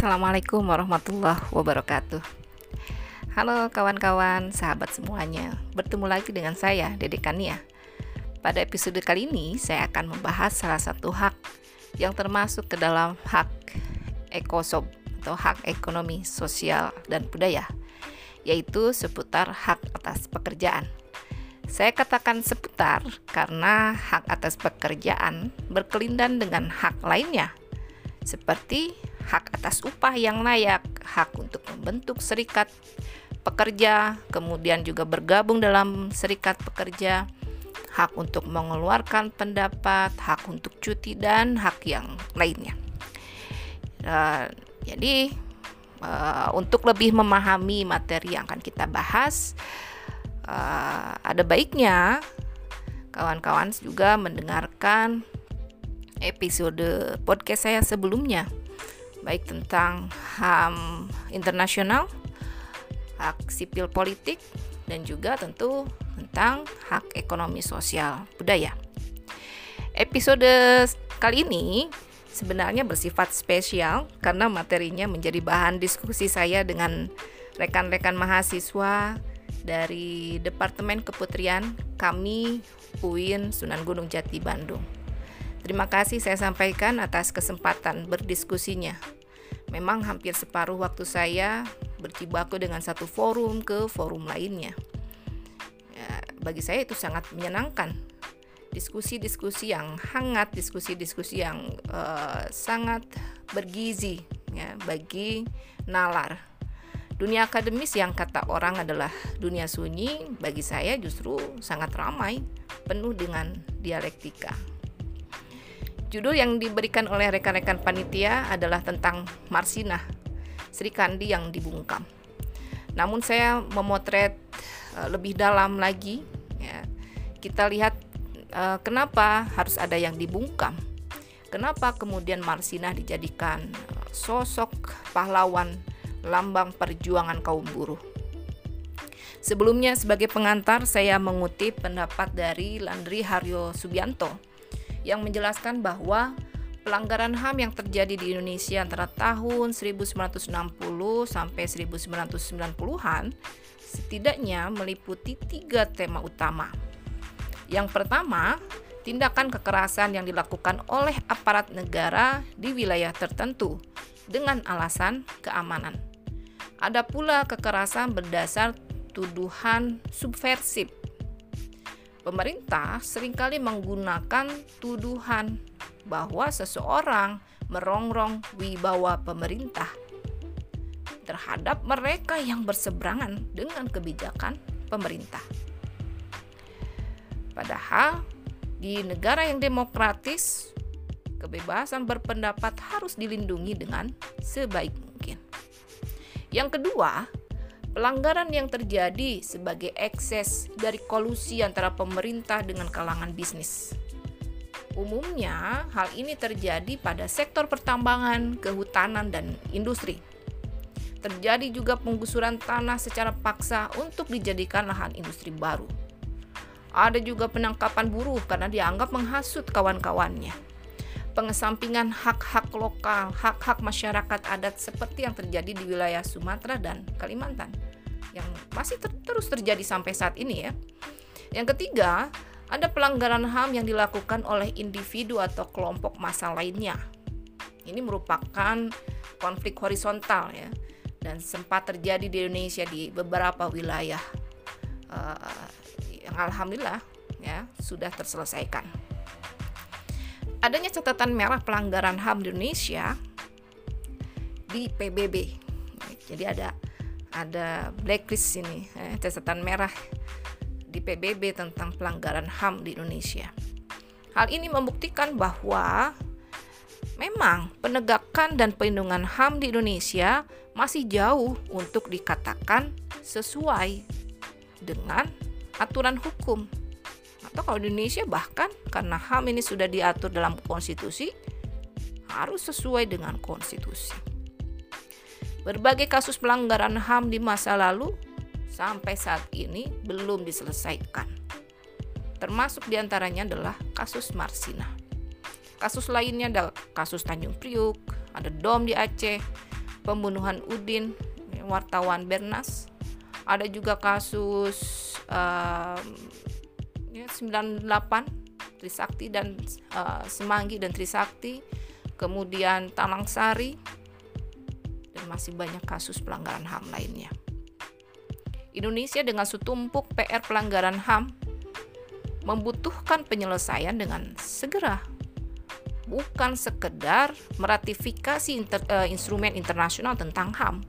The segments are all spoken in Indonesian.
Assalamualaikum warahmatullahi wabarakatuh. Halo kawan-kawan, sahabat semuanya. Bertemu lagi dengan saya, Dede Kania. Pada episode kali ini, saya akan membahas salah satu hak Yang termasuk ke dalam hak ekosob Atau hak ekonomi, sosial, dan budaya Yaitu seputar hak atas pekerjaan. Saya katakan seputar karena hak atas pekerjaan berkelindan dengan hak lainnya, seperti hak atas upah yang layak, hak untuk membentuk serikat pekerja, kemudian juga bergabung dalam serikat pekerja, hak untuk mengeluarkan pendapat, hak untuk cuti, dan hak yang lainnya. Uh, jadi, uh, untuk lebih memahami materi yang akan kita bahas, uh, ada baiknya kawan-kawan juga mendengarkan episode podcast saya sebelumnya baik tentang HAM internasional, hak sipil politik, dan juga tentu tentang hak ekonomi sosial budaya. Episode kali ini sebenarnya bersifat spesial karena materinya menjadi bahan diskusi saya dengan rekan-rekan mahasiswa dari Departemen Keputrian kami UIN Sunan Gunung Jati Bandung. Terima kasih saya sampaikan atas kesempatan berdiskusinya. Memang hampir separuh waktu saya berjibaku dengan satu forum ke forum lainnya. Ya, bagi saya itu sangat menyenangkan. Diskusi-diskusi yang hangat, diskusi-diskusi yang uh, sangat bergizi ya bagi nalar. Dunia akademis yang kata orang adalah dunia sunyi, bagi saya justru sangat ramai, penuh dengan dialektika. Judul yang diberikan oleh rekan-rekan panitia adalah tentang Marsina, Sri Kandi yang dibungkam. Namun saya memotret uh, lebih dalam lagi, ya. kita lihat uh, kenapa harus ada yang dibungkam. Kenapa kemudian Marsina dijadikan uh, sosok pahlawan lambang perjuangan kaum buruh. Sebelumnya sebagai pengantar saya mengutip pendapat dari Landri Haryo Subianto yang menjelaskan bahwa pelanggaran HAM yang terjadi di Indonesia antara tahun 1960 sampai 1990-an setidaknya meliputi tiga tema utama. Yang pertama, tindakan kekerasan yang dilakukan oleh aparat negara di wilayah tertentu dengan alasan keamanan. Ada pula kekerasan berdasar tuduhan subversif Pemerintah sering kali menggunakan tuduhan bahwa seseorang merongrong wibawa pemerintah terhadap mereka yang berseberangan dengan kebijakan pemerintah. Padahal di negara yang demokratis, kebebasan berpendapat harus dilindungi dengan sebaik mungkin. Yang kedua, Pelanggaran yang terjadi sebagai ekses dari kolusi antara pemerintah dengan kalangan bisnis. Umumnya, hal ini terjadi pada sektor pertambangan, kehutanan, dan industri. Terjadi juga penggusuran tanah secara paksa untuk dijadikan lahan industri baru. Ada juga penangkapan buruh karena dianggap menghasut kawan-kawannya pengesampingan hak-hak lokal, hak-hak masyarakat adat seperti yang terjadi di wilayah Sumatera dan Kalimantan yang masih ter terus terjadi sampai saat ini ya. Yang ketiga, ada pelanggaran HAM yang dilakukan oleh individu atau kelompok massa lainnya. Ini merupakan konflik horizontal ya dan sempat terjadi di Indonesia di beberapa wilayah uh, yang alhamdulillah ya sudah terselesaikan adanya catatan merah pelanggaran HAM di Indonesia di PBB. Jadi ada ada blacklist ini, eh, catatan merah di PBB tentang pelanggaran HAM di Indonesia. Hal ini membuktikan bahwa memang penegakan dan perlindungan HAM di Indonesia masih jauh untuk dikatakan sesuai dengan aturan hukum atau kalau di Indonesia bahkan karena HAM ini sudah diatur dalam konstitusi harus sesuai dengan konstitusi. Berbagai kasus pelanggaran HAM di masa lalu sampai saat ini belum diselesaikan. Termasuk di antaranya adalah kasus Marsina. Kasus lainnya adalah kasus Tanjung Priuk, ada DOM di Aceh, pembunuhan Udin, wartawan Bernas. Ada juga kasus ya, 98 Trisakti dan uh, Semanggi dan Trisakti, kemudian Talang Sari dan masih banyak kasus pelanggaran HAM lainnya. Indonesia dengan setumpuk PR pelanggaran HAM membutuhkan penyelesaian dengan segera bukan sekedar meratifikasi inter, uh, instrumen internasional tentang HAM,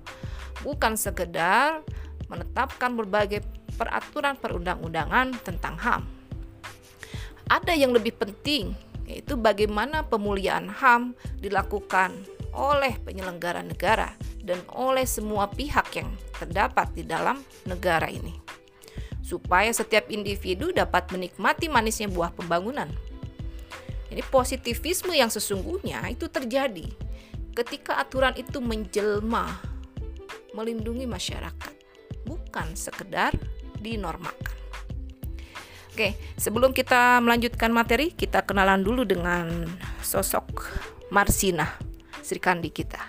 bukan sekedar menetapkan berbagai peraturan perundang-undangan tentang HAM. Ada yang lebih penting, yaitu bagaimana pemulihan HAM dilakukan oleh penyelenggara negara dan oleh semua pihak yang terdapat di dalam negara ini. Supaya setiap individu dapat menikmati manisnya buah pembangunan ini positivisme yang sesungguhnya itu terjadi ketika aturan itu menjelma melindungi masyarakat, bukan sekedar dinormalkan. Oke, sebelum kita melanjutkan materi, kita kenalan dulu dengan sosok Marsina, Sri Kandi kita.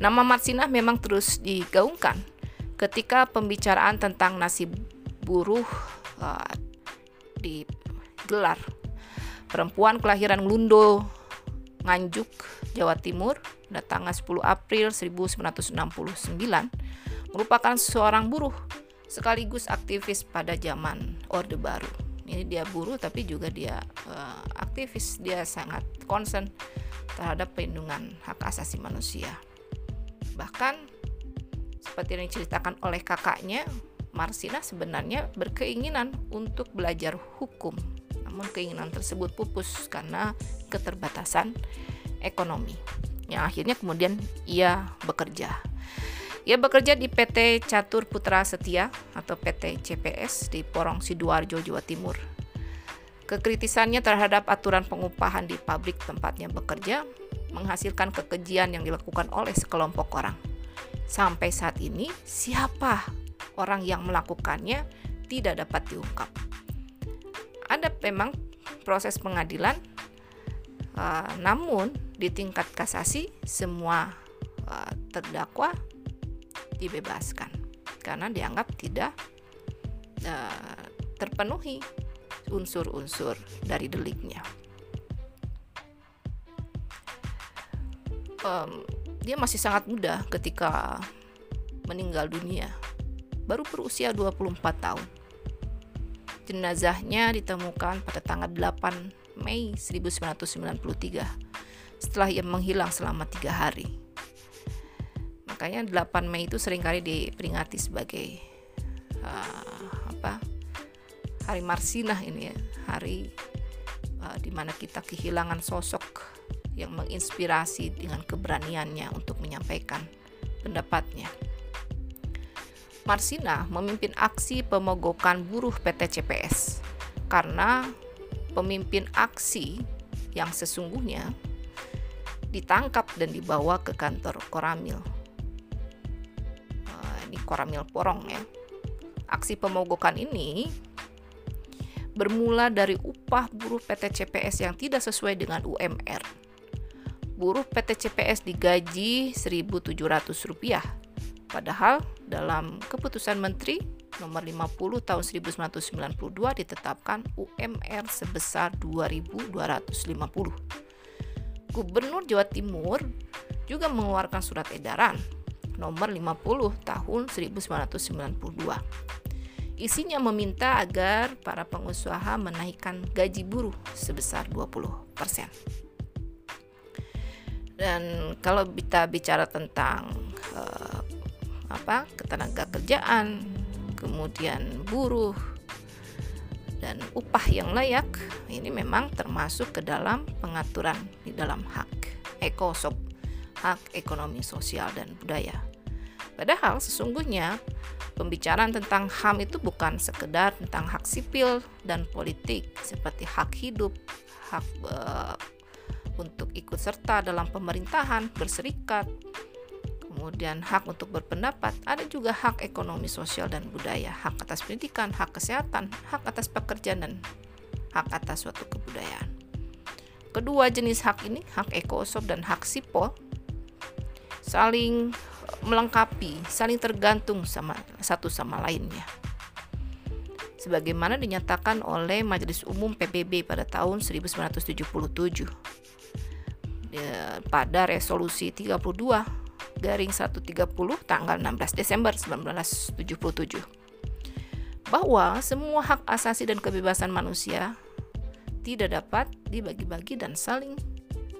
Nama Marsina memang terus digaungkan ketika pembicaraan tentang nasib buruh uh, digelar perempuan kelahiran Lundo, Nganjuk, Jawa Timur, pada tanggal 10 April 1969, merupakan seorang buruh sekaligus aktivis pada zaman Orde Baru. Ini dia buruh tapi juga dia uh, aktivis, dia sangat concern terhadap perlindungan hak asasi manusia. Bahkan seperti yang diceritakan oleh kakaknya, Marsina sebenarnya berkeinginan untuk belajar hukum namun keinginan tersebut pupus karena keterbatasan ekonomi. Yang akhirnya kemudian ia bekerja. Ia bekerja di PT Catur Putra Setia atau PT CPS di Porong Sidoarjo, Jawa Timur. Kekritisannya terhadap aturan pengupahan di pabrik tempatnya bekerja menghasilkan kekejian yang dilakukan oleh sekelompok orang. Sampai saat ini, siapa orang yang melakukannya tidak dapat diungkap ada memang proses pengadilan uh, namun di tingkat kasasi semua uh, terdakwa dibebaskan karena dianggap tidak uh, terpenuhi unsur-unsur dari deliknya. Um, dia masih sangat muda ketika meninggal dunia, baru berusia 24 tahun. Jenazahnya ditemukan pada tanggal 8 Mei 1993 setelah ia menghilang selama tiga hari. Makanya 8 Mei itu sering kali diperingati sebagai uh, apa hari Marsinah ini ya, hari uh, di mana kita kehilangan sosok yang menginspirasi dengan keberaniannya untuk menyampaikan pendapatnya. Marsina memimpin aksi pemogokan buruh PT CPS karena pemimpin aksi yang sesungguhnya ditangkap dan dibawa ke kantor Koramil. Ini Koramil Porong ya. Aksi pemogokan ini bermula dari upah buruh PT CPS yang tidak sesuai dengan UMR. Buruh PT CPS digaji Rp1.700 Padahal dalam keputusan Menteri nomor 50 tahun 1992 ditetapkan UMR sebesar 2250. Gubernur Jawa Timur juga mengeluarkan surat edaran nomor 50 tahun 1992. Isinya meminta agar para pengusaha menaikkan gaji buruh sebesar 20%. Dan kalau kita bicara tentang uh, apa ketenaga kerjaan, kemudian buruh dan upah yang layak ini memang termasuk ke dalam pengaturan di dalam hak ekosop hak ekonomi sosial dan budaya. Padahal sesungguhnya pembicaraan tentang HAM itu bukan sekedar tentang hak sipil dan politik seperti hak hidup, hak uh, untuk ikut serta dalam pemerintahan, berserikat, kemudian hak untuk berpendapat, ada juga hak ekonomi sosial dan budaya, hak atas pendidikan, hak kesehatan, hak atas pekerjaan dan hak atas suatu kebudayaan. Kedua jenis hak ini, hak ekosop dan hak sipol, saling melengkapi, saling tergantung sama satu sama lainnya. Sebagaimana dinyatakan oleh Majelis Umum PBB pada tahun 1977 ya, pada resolusi 32 garing 130 tanggal 16 Desember 1977 bahwa semua hak asasi dan kebebasan manusia tidak dapat dibagi-bagi dan saling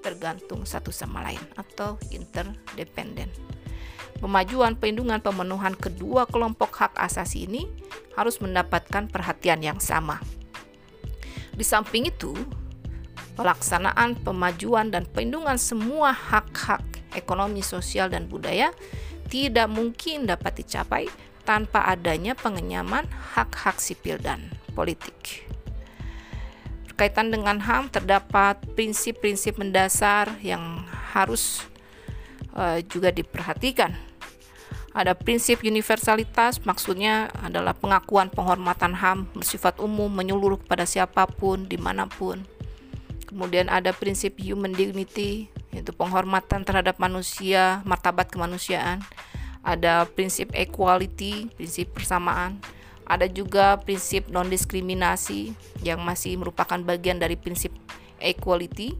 tergantung satu sama lain atau interdependen. Pemajuan, perlindungan, pemenuhan kedua kelompok hak asasi ini harus mendapatkan perhatian yang sama. Di samping itu, pelaksanaan, pemajuan, dan perlindungan semua hak-hak ekonomi, sosial, dan budaya tidak mungkin dapat dicapai tanpa adanya pengenyaman hak-hak sipil dan politik. Berkaitan dengan HAM terdapat prinsip-prinsip mendasar yang harus uh, juga diperhatikan. Ada prinsip universalitas, maksudnya adalah pengakuan penghormatan HAM bersifat umum menyeluruh kepada siapa pun, di mana pun. Kemudian ada prinsip human dignity, yaitu penghormatan terhadap manusia, martabat kemanusiaan. Ada prinsip equality, prinsip persamaan ada juga prinsip non-diskriminasi yang masih merupakan bagian dari prinsip equality,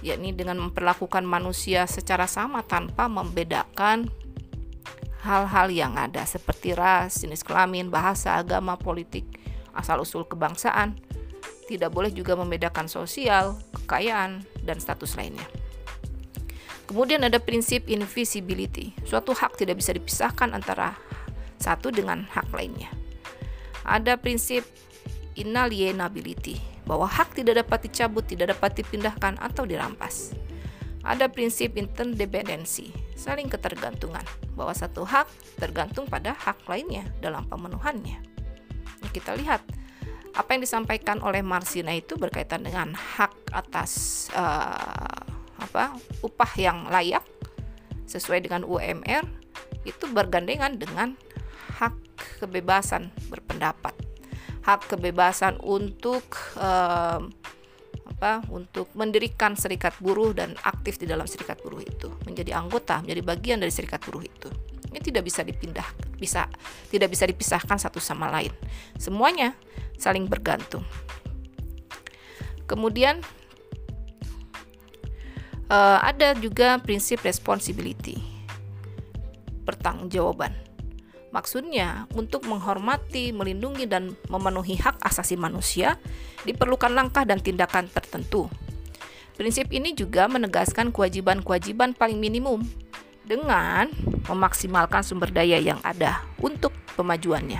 yakni dengan memperlakukan manusia secara sama tanpa membedakan hal-hal yang ada seperti ras, jenis kelamin, bahasa, agama, politik, asal-usul kebangsaan. Tidak boleh juga membedakan sosial, kekayaan, dan status lainnya. Kemudian ada prinsip invisibility. Suatu hak tidak bisa dipisahkan antara satu dengan hak lainnya ada prinsip inalienability bahwa hak tidak dapat dicabut, tidak dapat dipindahkan atau dirampas. Ada prinsip interdependensi, saling ketergantungan, bahwa satu hak tergantung pada hak lainnya dalam pemenuhannya. Kita lihat apa yang disampaikan oleh Marsina itu berkaitan dengan hak atas uh, apa upah yang layak sesuai dengan UMR itu bergandengan dengan hak kebebasan berpendapat, hak kebebasan untuk uh, apa untuk mendirikan serikat buruh dan aktif di dalam serikat buruh itu, menjadi anggota, menjadi bagian dari serikat buruh itu. Ini tidak bisa dipindah, bisa tidak bisa dipisahkan satu sama lain. Semuanya saling bergantung. Kemudian uh, ada juga prinsip responsibility, pertanggungjawaban Maksudnya, untuk menghormati, melindungi, dan memenuhi hak asasi manusia, diperlukan langkah dan tindakan tertentu. Prinsip ini juga menegaskan kewajiban-kewajiban paling minimum dengan memaksimalkan sumber daya yang ada untuk pemajuannya.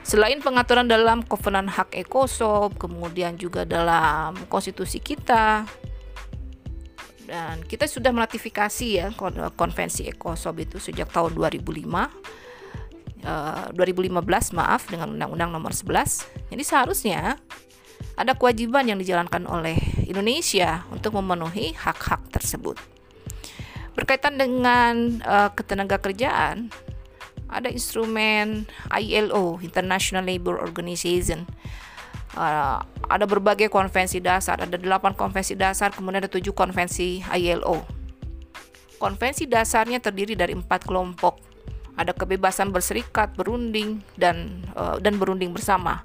Selain pengaturan dalam Kovenan Hak Ekosob, kemudian juga dalam konstitusi kita, dan kita sudah meratifikasi ya konvensi Ekosob itu sejak tahun 2005 uh, 2015 maaf dengan Undang-Undang Nomor 11 jadi seharusnya ada kewajiban yang dijalankan oleh Indonesia untuk memenuhi hak-hak tersebut. Berkaitan dengan uh, ketenaga kerjaan ada instrumen ILO International Labour Organization uh, ada berbagai konvensi dasar, ada delapan konvensi dasar, kemudian ada tujuh konvensi ILO. Konvensi dasarnya terdiri dari empat kelompok. Ada kebebasan berserikat, berunding, dan uh, dan berunding bersama.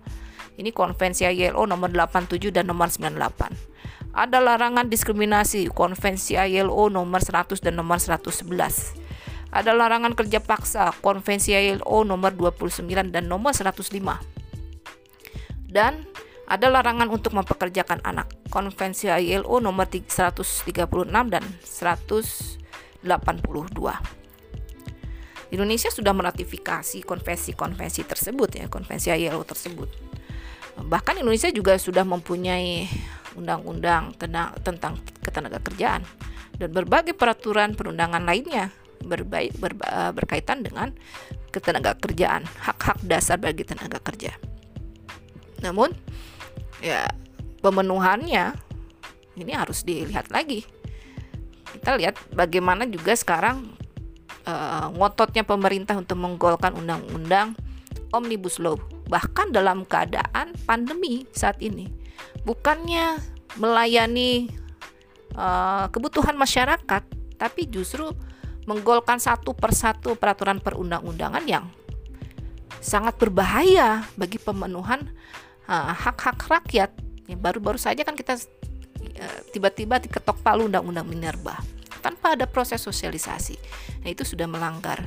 Ini konvensi ILO nomor 87 dan nomor 98. Ada larangan diskriminasi, konvensi ILO nomor 100 dan nomor 111. Ada larangan kerja paksa, konvensi ILO nomor 29 dan nomor 105. Dan ada larangan untuk mempekerjakan anak. Konvensi ILO nomor 136 dan 182. Indonesia sudah meratifikasi konvensi-konvensi tersebut ya, konvensi ILO tersebut. Bahkan Indonesia juga sudah mempunyai undang-undang tentang ketenaga kerjaan dan berbagai peraturan perundangan lainnya berbaik, ber, berkaitan dengan ketenaga kerjaan, hak-hak dasar bagi tenaga kerja. Namun ya pemenuhannya ini harus dilihat lagi. Kita lihat bagaimana juga sekarang uh, ngototnya pemerintah untuk menggolkan undang-undang omnibus law bahkan dalam keadaan pandemi saat ini. Bukannya melayani uh, kebutuhan masyarakat tapi justru menggolkan satu persatu peraturan perundang-undangan yang sangat berbahaya bagi pemenuhan uh, hak-hak rakyat. Ya, baru-baru saja kan kita uh, tiba-tiba diketok palu undang-undang minerba tanpa ada proses sosialisasi. Nah, itu sudah melanggar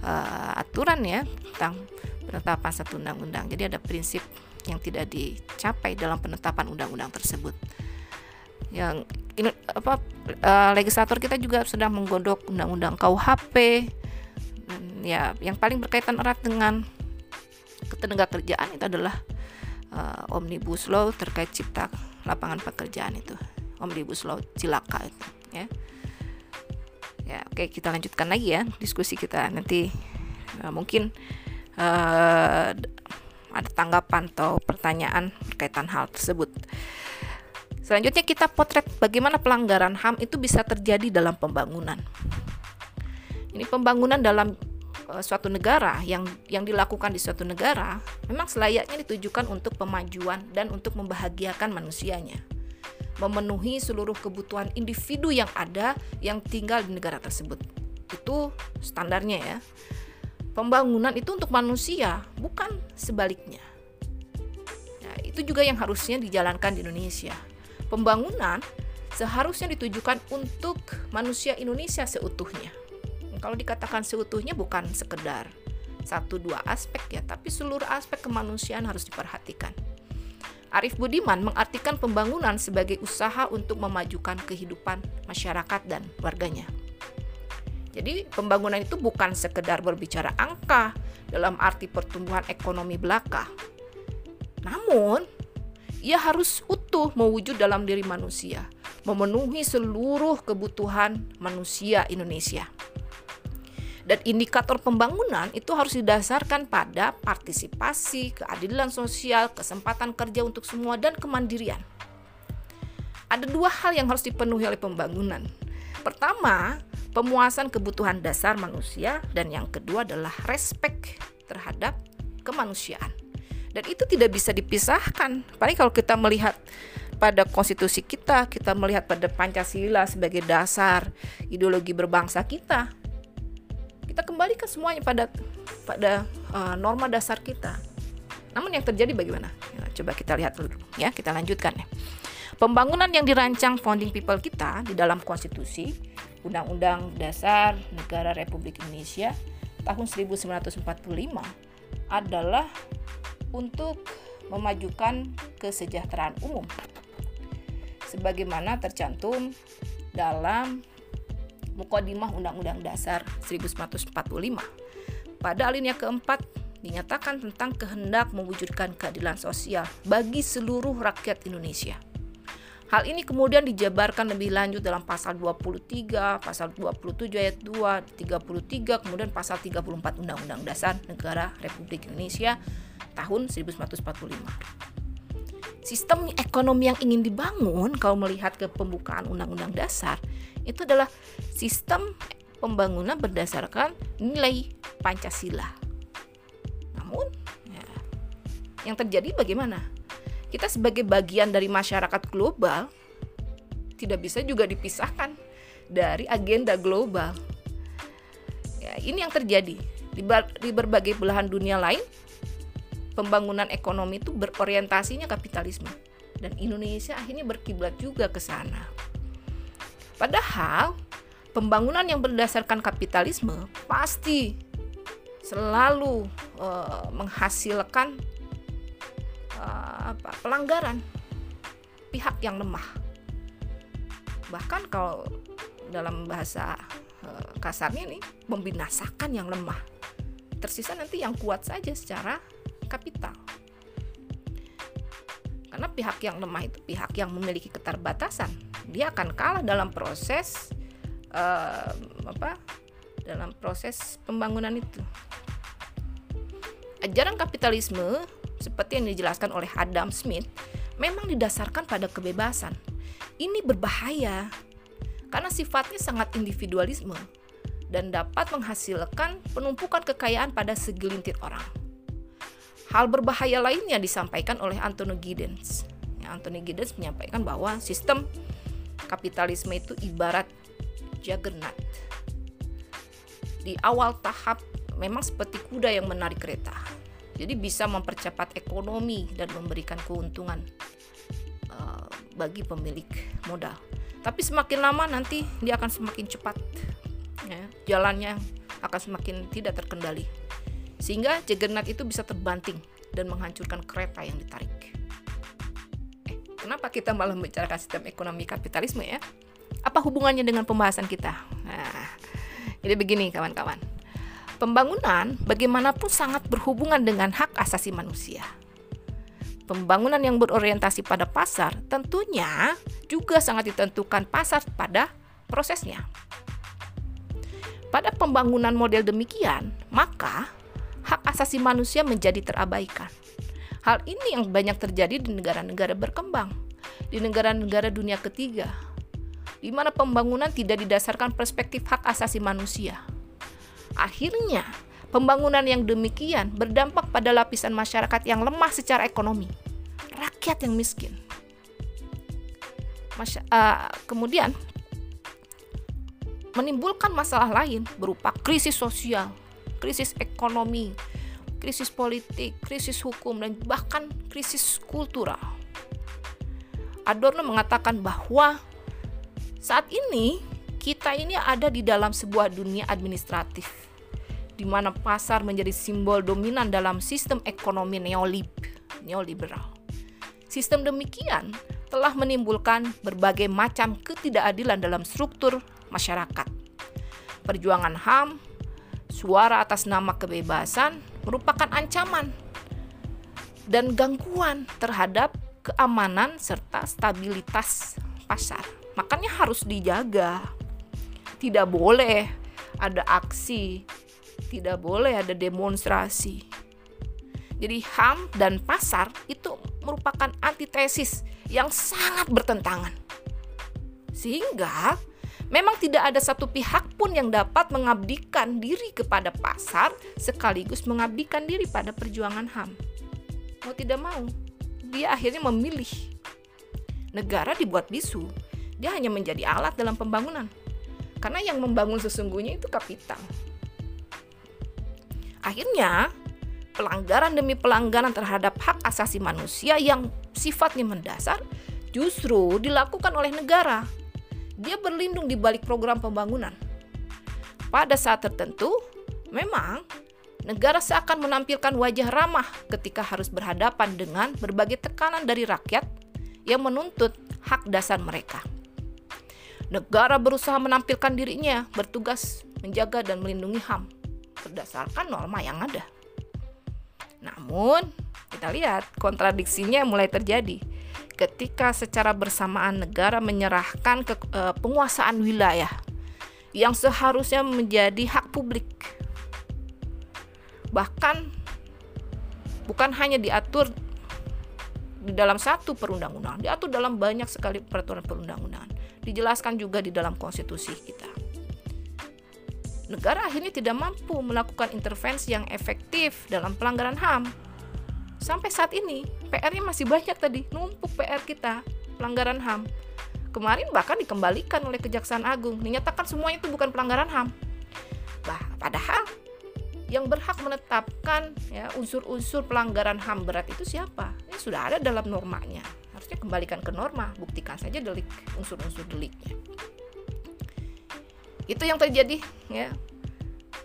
uh, aturan ya tentang penetapan satu undang-undang. Jadi ada prinsip yang tidak dicapai dalam penetapan undang-undang tersebut. Yang ini apa uh, legislator kita juga sedang menggodok undang-undang KUHP dan ya yang paling berkaitan erat dengan ketenaga kerjaan itu adalah uh, omnibus law terkait cipta lapangan pekerjaan itu omnibus law cilaka itu ya ya oke kita lanjutkan lagi ya diskusi kita nanti uh, mungkin uh, ada tanggapan atau pertanyaan berkaitan hal tersebut. Selanjutnya kita potret bagaimana pelanggaran HAM itu bisa terjadi dalam pembangunan. Ini pembangunan dalam uh, suatu negara yang yang dilakukan di suatu negara memang selayaknya ditujukan untuk pemajuan dan untuk membahagiakan manusianya. Memenuhi seluruh kebutuhan individu yang ada yang tinggal di negara tersebut. Itu standarnya ya pembangunan itu untuk manusia, bukan sebaliknya. Nah, itu juga yang harusnya dijalankan di Indonesia. Pembangunan seharusnya ditujukan untuk manusia Indonesia seutuhnya. Kalau dikatakan seutuhnya bukan sekedar satu dua aspek ya, tapi seluruh aspek kemanusiaan harus diperhatikan. Arif Budiman mengartikan pembangunan sebagai usaha untuk memajukan kehidupan masyarakat dan warganya. Jadi pembangunan itu bukan sekedar berbicara angka dalam arti pertumbuhan ekonomi belaka. Namun, ia harus utuh mewujud dalam diri manusia, memenuhi seluruh kebutuhan manusia Indonesia. Dan indikator pembangunan itu harus didasarkan pada partisipasi, keadilan sosial, kesempatan kerja untuk semua, dan kemandirian. Ada dua hal yang harus dipenuhi oleh pembangunan. Pertama, pemuasan kebutuhan dasar manusia dan yang kedua adalah respect terhadap kemanusiaan. Dan itu tidak bisa dipisahkan. Paling kalau kita melihat pada konstitusi kita, kita melihat pada Pancasila sebagai dasar ideologi berbangsa kita. Kita kembalikan semuanya pada pada uh, norma dasar kita. Namun yang terjadi bagaimana? Ya, coba kita lihat dulu ya, kita lanjutkan ya. Pembangunan yang dirancang founding people kita di dalam konstitusi Undang-Undang Dasar Negara Republik Indonesia tahun 1945 adalah untuk memajukan kesejahteraan umum sebagaimana tercantum dalam Mukodimah Undang-Undang Dasar 1945. Pada alinea keempat dinyatakan tentang kehendak mewujudkan keadilan sosial bagi seluruh rakyat Indonesia. Hal ini kemudian dijabarkan lebih lanjut dalam pasal 23, pasal 27 ayat 2, 33, kemudian pasal 34 Undang-Undang Dasar Negara Republik Indonesia tahun 1945. Sistem ekonomi yang ingin dibangun kalau melihat ke pembukaan Undang-Undang Dasar itu adalah sistem pembangunan berdasarkan nilai Pancasila. Namun, ya, yang terjadi bagaimana? kita sebagai bagian dari masyarakat global tidak bisa juga dipisahkan dari agenda global. Ya, ini yang terjadi di, di berbagai belahan dunia lain. Pembangunan ekonomi itu berorientasinya kapitalisme. Dan Indonesia akhirnya berkiblat juga ke sana. Padahal pembangunan yang berdasarkan kapitalisme pasti selalu uh, menghasilkan uh, apa pelanggaran. Pihak yang lemah. Bahkan kalau dalam bahasa uh, kasarnya ini membinasakan yang lemah. Tersisa nanti yang kuat saja secara kapital karena pihak yang lemah itu pihak yang memiliki keterbatasan dia akan kalah dalam proses uh, apa dalam proses pembangunan itu ajaran kapitalisme seperti yang dijelaskan oleh Adam Smith, memang didasarkan pada kebebasan. Ini berbahaya karena sifatnya sangat individualisme dan dapat menghasilkan penumpukan kekayaan pada segelintir orang. Hal berbahaya lainnya disampaikan oleh Anthony Giddens. Ya, Anthony Giddens menyampaikan bahwa sistem kapitalisme itu ibarat juggernaut. di awal tahap memang seperti kuda yang menarik kereta. Jadi bisa mempercepat ekonomi dan memberikan keuntungan uh, bagi pemilik modal. Tapi semakin lama nanti dia akan semakin cepat, ya, jalannya akan semakin tidak terkendali, sehingga juggernaut itu bisa terbanting dan menghancurkan kereta yang ditarik. Eh, kenapa kita malah membicarakan sistem ekonomi kapitalisme ya? Apa hubungannya dengan pembahasan kita? Nah, jadi begini kawan-kawan. Pembangunan bagaimanapun sangat berhubungan dengan hak asasi manusia. Pembangunan yang berorientasi pada pasar tentunya juga sangat ditentukan pasar pada prosesnya. Pada pembangunan model demikian, maka hak asasi manusia menjadi terabaikan. Hal ini yang banyak terjadi di negara-negara berkembang, di negara-negara dunia ketiga, di mana pembangunan tidak didasarkan perspektif hak asasi manusia. Akhirnya, pembangunan yang demikian berdampak pada lapisan masyarakat yang lemah secara ekonomi, rakyat yang miskin. Uh, kemudian menimbulkan masalah lain berupa krisis sosial, krisis ekonomi, krisis politik, krisis hukum, dan bahkan krisis kultural. Adorno mengatakan bahwa saat ini kita ini ada di dalam sebuah dunia administratif di mana pasar menjadi simbol dominan dalam sistem ekonomi neolib, neoliberal. Sistem demikian telah menimbulkan berbagai macam ketidakadilan dalam struktur masyarakat. Perjuangan HAM, suara atas nama kebebasan merupakan ancaman dan gangguan terhadap keamanan serta stabilitas pasar. Makanya harus dijaga. Tidak boleh ada aksi tidak boleh ada demonstrasi. Jadi HAM dan pasar itu merupakan antitesis yang sangat bertentangan. Sehingga memang tidak ada satu pihak pun yang dapat mengabdikan diri kepada pasar sekaligus mengabdikan diri pada perjuangan HAM. Mau tidak mau, dia akhirnya memilih. Negara dibuat bisu dia hanya menjadi alat dalam pembangunan. Karena yang membangun sesungguhnya itu kapital. Akhirnya, pelanggaran demi pelanggaran terhadap hak asasi manusia yang sifatnya mendasar justru dilakukan oleh negara. Dia berlindung di balik program pembangunan. Pada saat tertentu, memang negara seakan menampilkan wajah ramah ketika harus berhadapan dengan berbagai tekanan dari rakyat yang menuntut hak dasar mereka. Negara berusaha menampilkan dirinya bertugas menjaga dan melindungi HAM berdasarkan norma yang ada. Namun, kita lihat kontradiksinya mulai terjadi ketika secara bersamaan negara menyerahkan ke e, penguasaan wilayah yang seharusnya menjadi hak publik. Bahkan bukan hanya diatur di dalam satu perundang-undangan, diatur dalam banyak sekali peraturan perundang-undangan dijelaskan juga di dalam konstitusi kita. Negara akhirnya tidak mampu melakukan intervensi yang efektif dalam pelanggaran HAM. Sampai saat ini, PR-nya masih banyak tadi, numpuk PR kita, pelanggaran HAM. Kemarin bahkan dikembalikan oleh Kejaksaan Agung, dinyatakan semuanya itu bukan pelanggaran HAM. Bah, padahal yang berhak menetapkan ya unsur-unsur pelanggaran HAM berat itu siapa? Ini sudah ada dalam normanya harusnya kembalikan ke norma buktikan saja delik unsur-unsur deliknya itu yang terjadi ya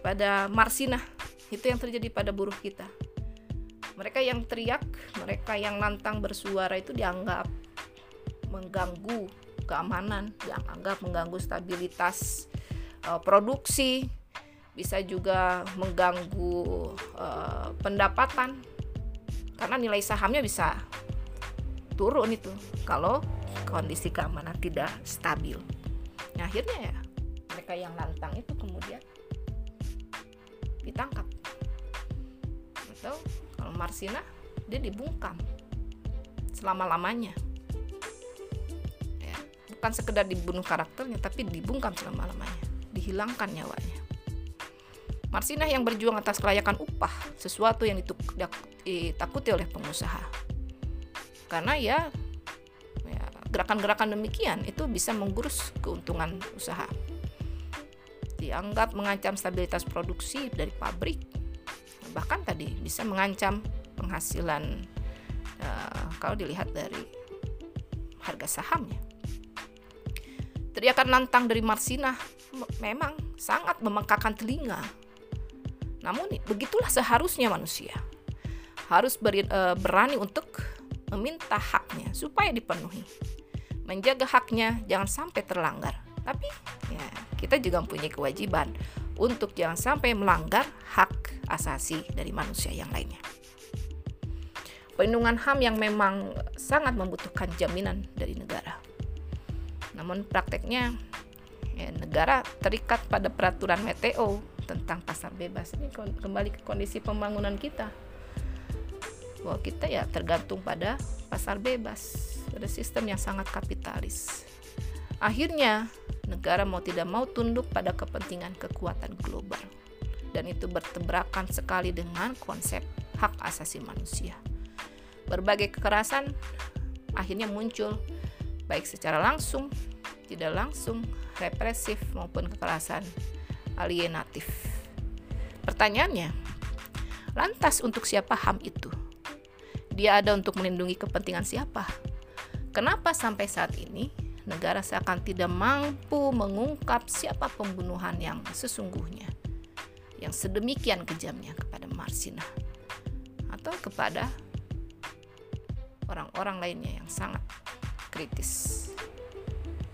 pada Marsina itu yang terjadi pada buruh kita mereka yang teriak mereka yang lantang bersuara itu dianggap mengganggu keamanan dianggap mengganggu stabilitas uh, produksi bisa juga mengganggu uh, pendapatan karena nilai sahamnya bisa turun itu kalau kondisi keamanan tidak stabil. Nah, akhirnya ya mereka yang lantang itu kemudian ditangkap. Atau kalau Marsina dia dibungkam selama-lamanya. Ya, bukan sekedar dibunuh karakternya tapi dibungkam selama-lamanya, dihilangkan nyawanya. Marsinah yang berjuang atas kelayakan upah, sesuatu yang ditakuti oleh pengusaha karena ya, ya gerakan-gerakan demikian itu bisa menggurus keuntungan usaha dianggap mengancam stabilitas produksi dari pabrik, bahkan tadi bisa mengancam penghasilan uh, kalau dilihat dari harga sahamnya. Teriakan lantang dari Marsina memang sangat memengkakan telinga. Namun begitulah seharusnya manusia. Harus beri, uh, berani untuk meminta haknya supaya dipenuhi. Menjaga haknya jangan sampai terlanggar. Tapi ya, kita juga mempunyai kewajiban untuk jangan sampai melanggar hak asasi dari manusia yang lainnya. Perlindungan HAM yang memang sangat membutuhkan jaminan dari negara. Namun prakteknya ya, negara terikat pada peraturan WTO tentang pasar bebas. Ini kembali ke kondisi pembangunan kita. Bahwa kita ya tergantung pada pasar bebas, pada sistem yang sangat kapitalis. Akhirnya negara mau tidak mau tunduk pada kepentingan kekuatan global. Dan itu bertebrakan sekali dengan konsep hak asasi manusia. Berbagai kekerasan akhirnya muncul baik secara langsung, tidak langsung, represif maupun kekerasan alienatif. Pertanyaannya, lantas untuk siapa HAM itu? Dia ada untuk melindungi kepentingan siapa? Kenapa sampai saat ini negara seakan tidak mampu mengungkap siapa pembunuhan yang sesungguhnya, yang sedemikian kejamnya kepada Marsina, atau kepada orang-orang lainnya yang sangat kritis.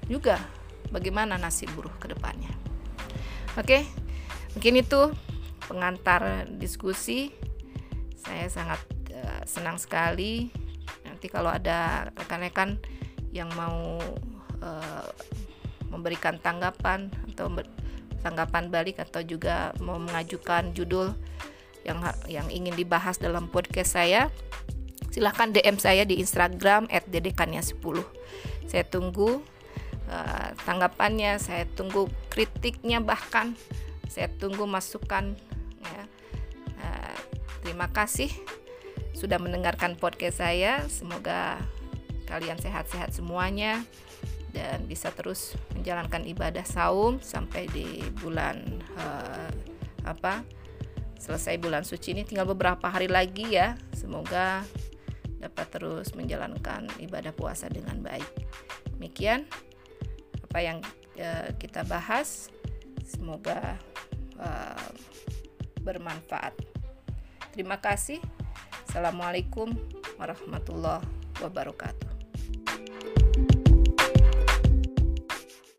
Juga bagaimana nasib buruh ke depannya. Oke, mungkin itu pengantar diskusi. Saya sangat uh, senang sekali. Nanti kalau ada rekan-rekan yang mau uh, memberikan tanggapan atau tanggapan balik atau juga mau mengajukan judul yang yang ingin dibahas dalam podcast saya silahkan DM saya di Instagram @dedekania10 saya tunggu uh, tanggapannya saya tunggu kritiknya bahkan saya tunggu masukan ya. uh, terima kasih sudah mendengarkan podcast saya. Semoga kalian sehat-sehat semuanya dan bisa terus menjalankan ibadah saum sampai di bulan uh, apa selesai bulan suci ini. Tinggal beberapa hari lagi ya. Semoga dapat terus menjalankan ibadah puasa dengan baik. Demikian apa yang uh, kita bahas. Semoga uh, bermanfaat. Terima kasih. Assalamualaikum warahmatullahi wabarakatuh